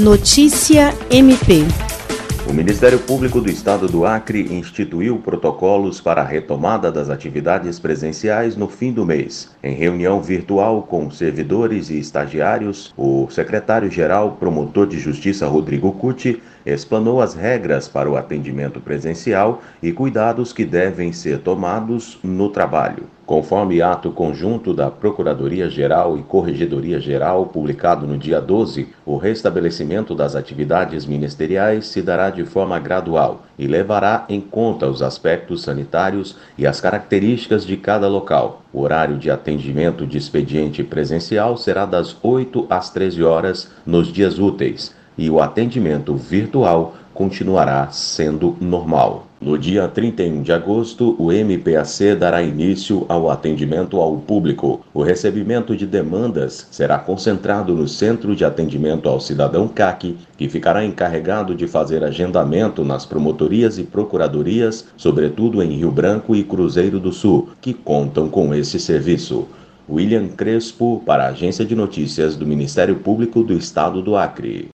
Notícia MP. O Ministério Público do Estado do Acre instituiu protocolos para a retomada das atividades presenciais no fim do mês. Em reunião virtual com servidores e estagiários, o secretário-geral promotor de Justiça Rodrigo Cuti explanou as regras para o atendimento presencial e cuidados que devem ser tomados no trabalho. Conforme ato conjunto da Procuradoria-Geral e Corregedoria-Geral, publicado no dia 12, o restabelecimento das atividades ministeriais se dará de forma gradual e levará em conta os aspectos sanitários e as características de cada local. O horário de atendimento de expediente presencial será das 8 às 13 horas nos dias úteis e o atendimento virtual continuará sendo normal. No dia 31 de agosto, o MPAC dará início ao atendimento ao público. O recebimento de demandas será concentrado no Centro de Atendimento ao Cidadão CAC, que ficará encarregado de fazer agendamento nas promotorias e procuradorias, sobretudo em Rio Branco e Cruzeiro do Sul, que contam com esse serviço. William Crespo, para a Agência de Notícias do Ministério Público do Estado do Acre.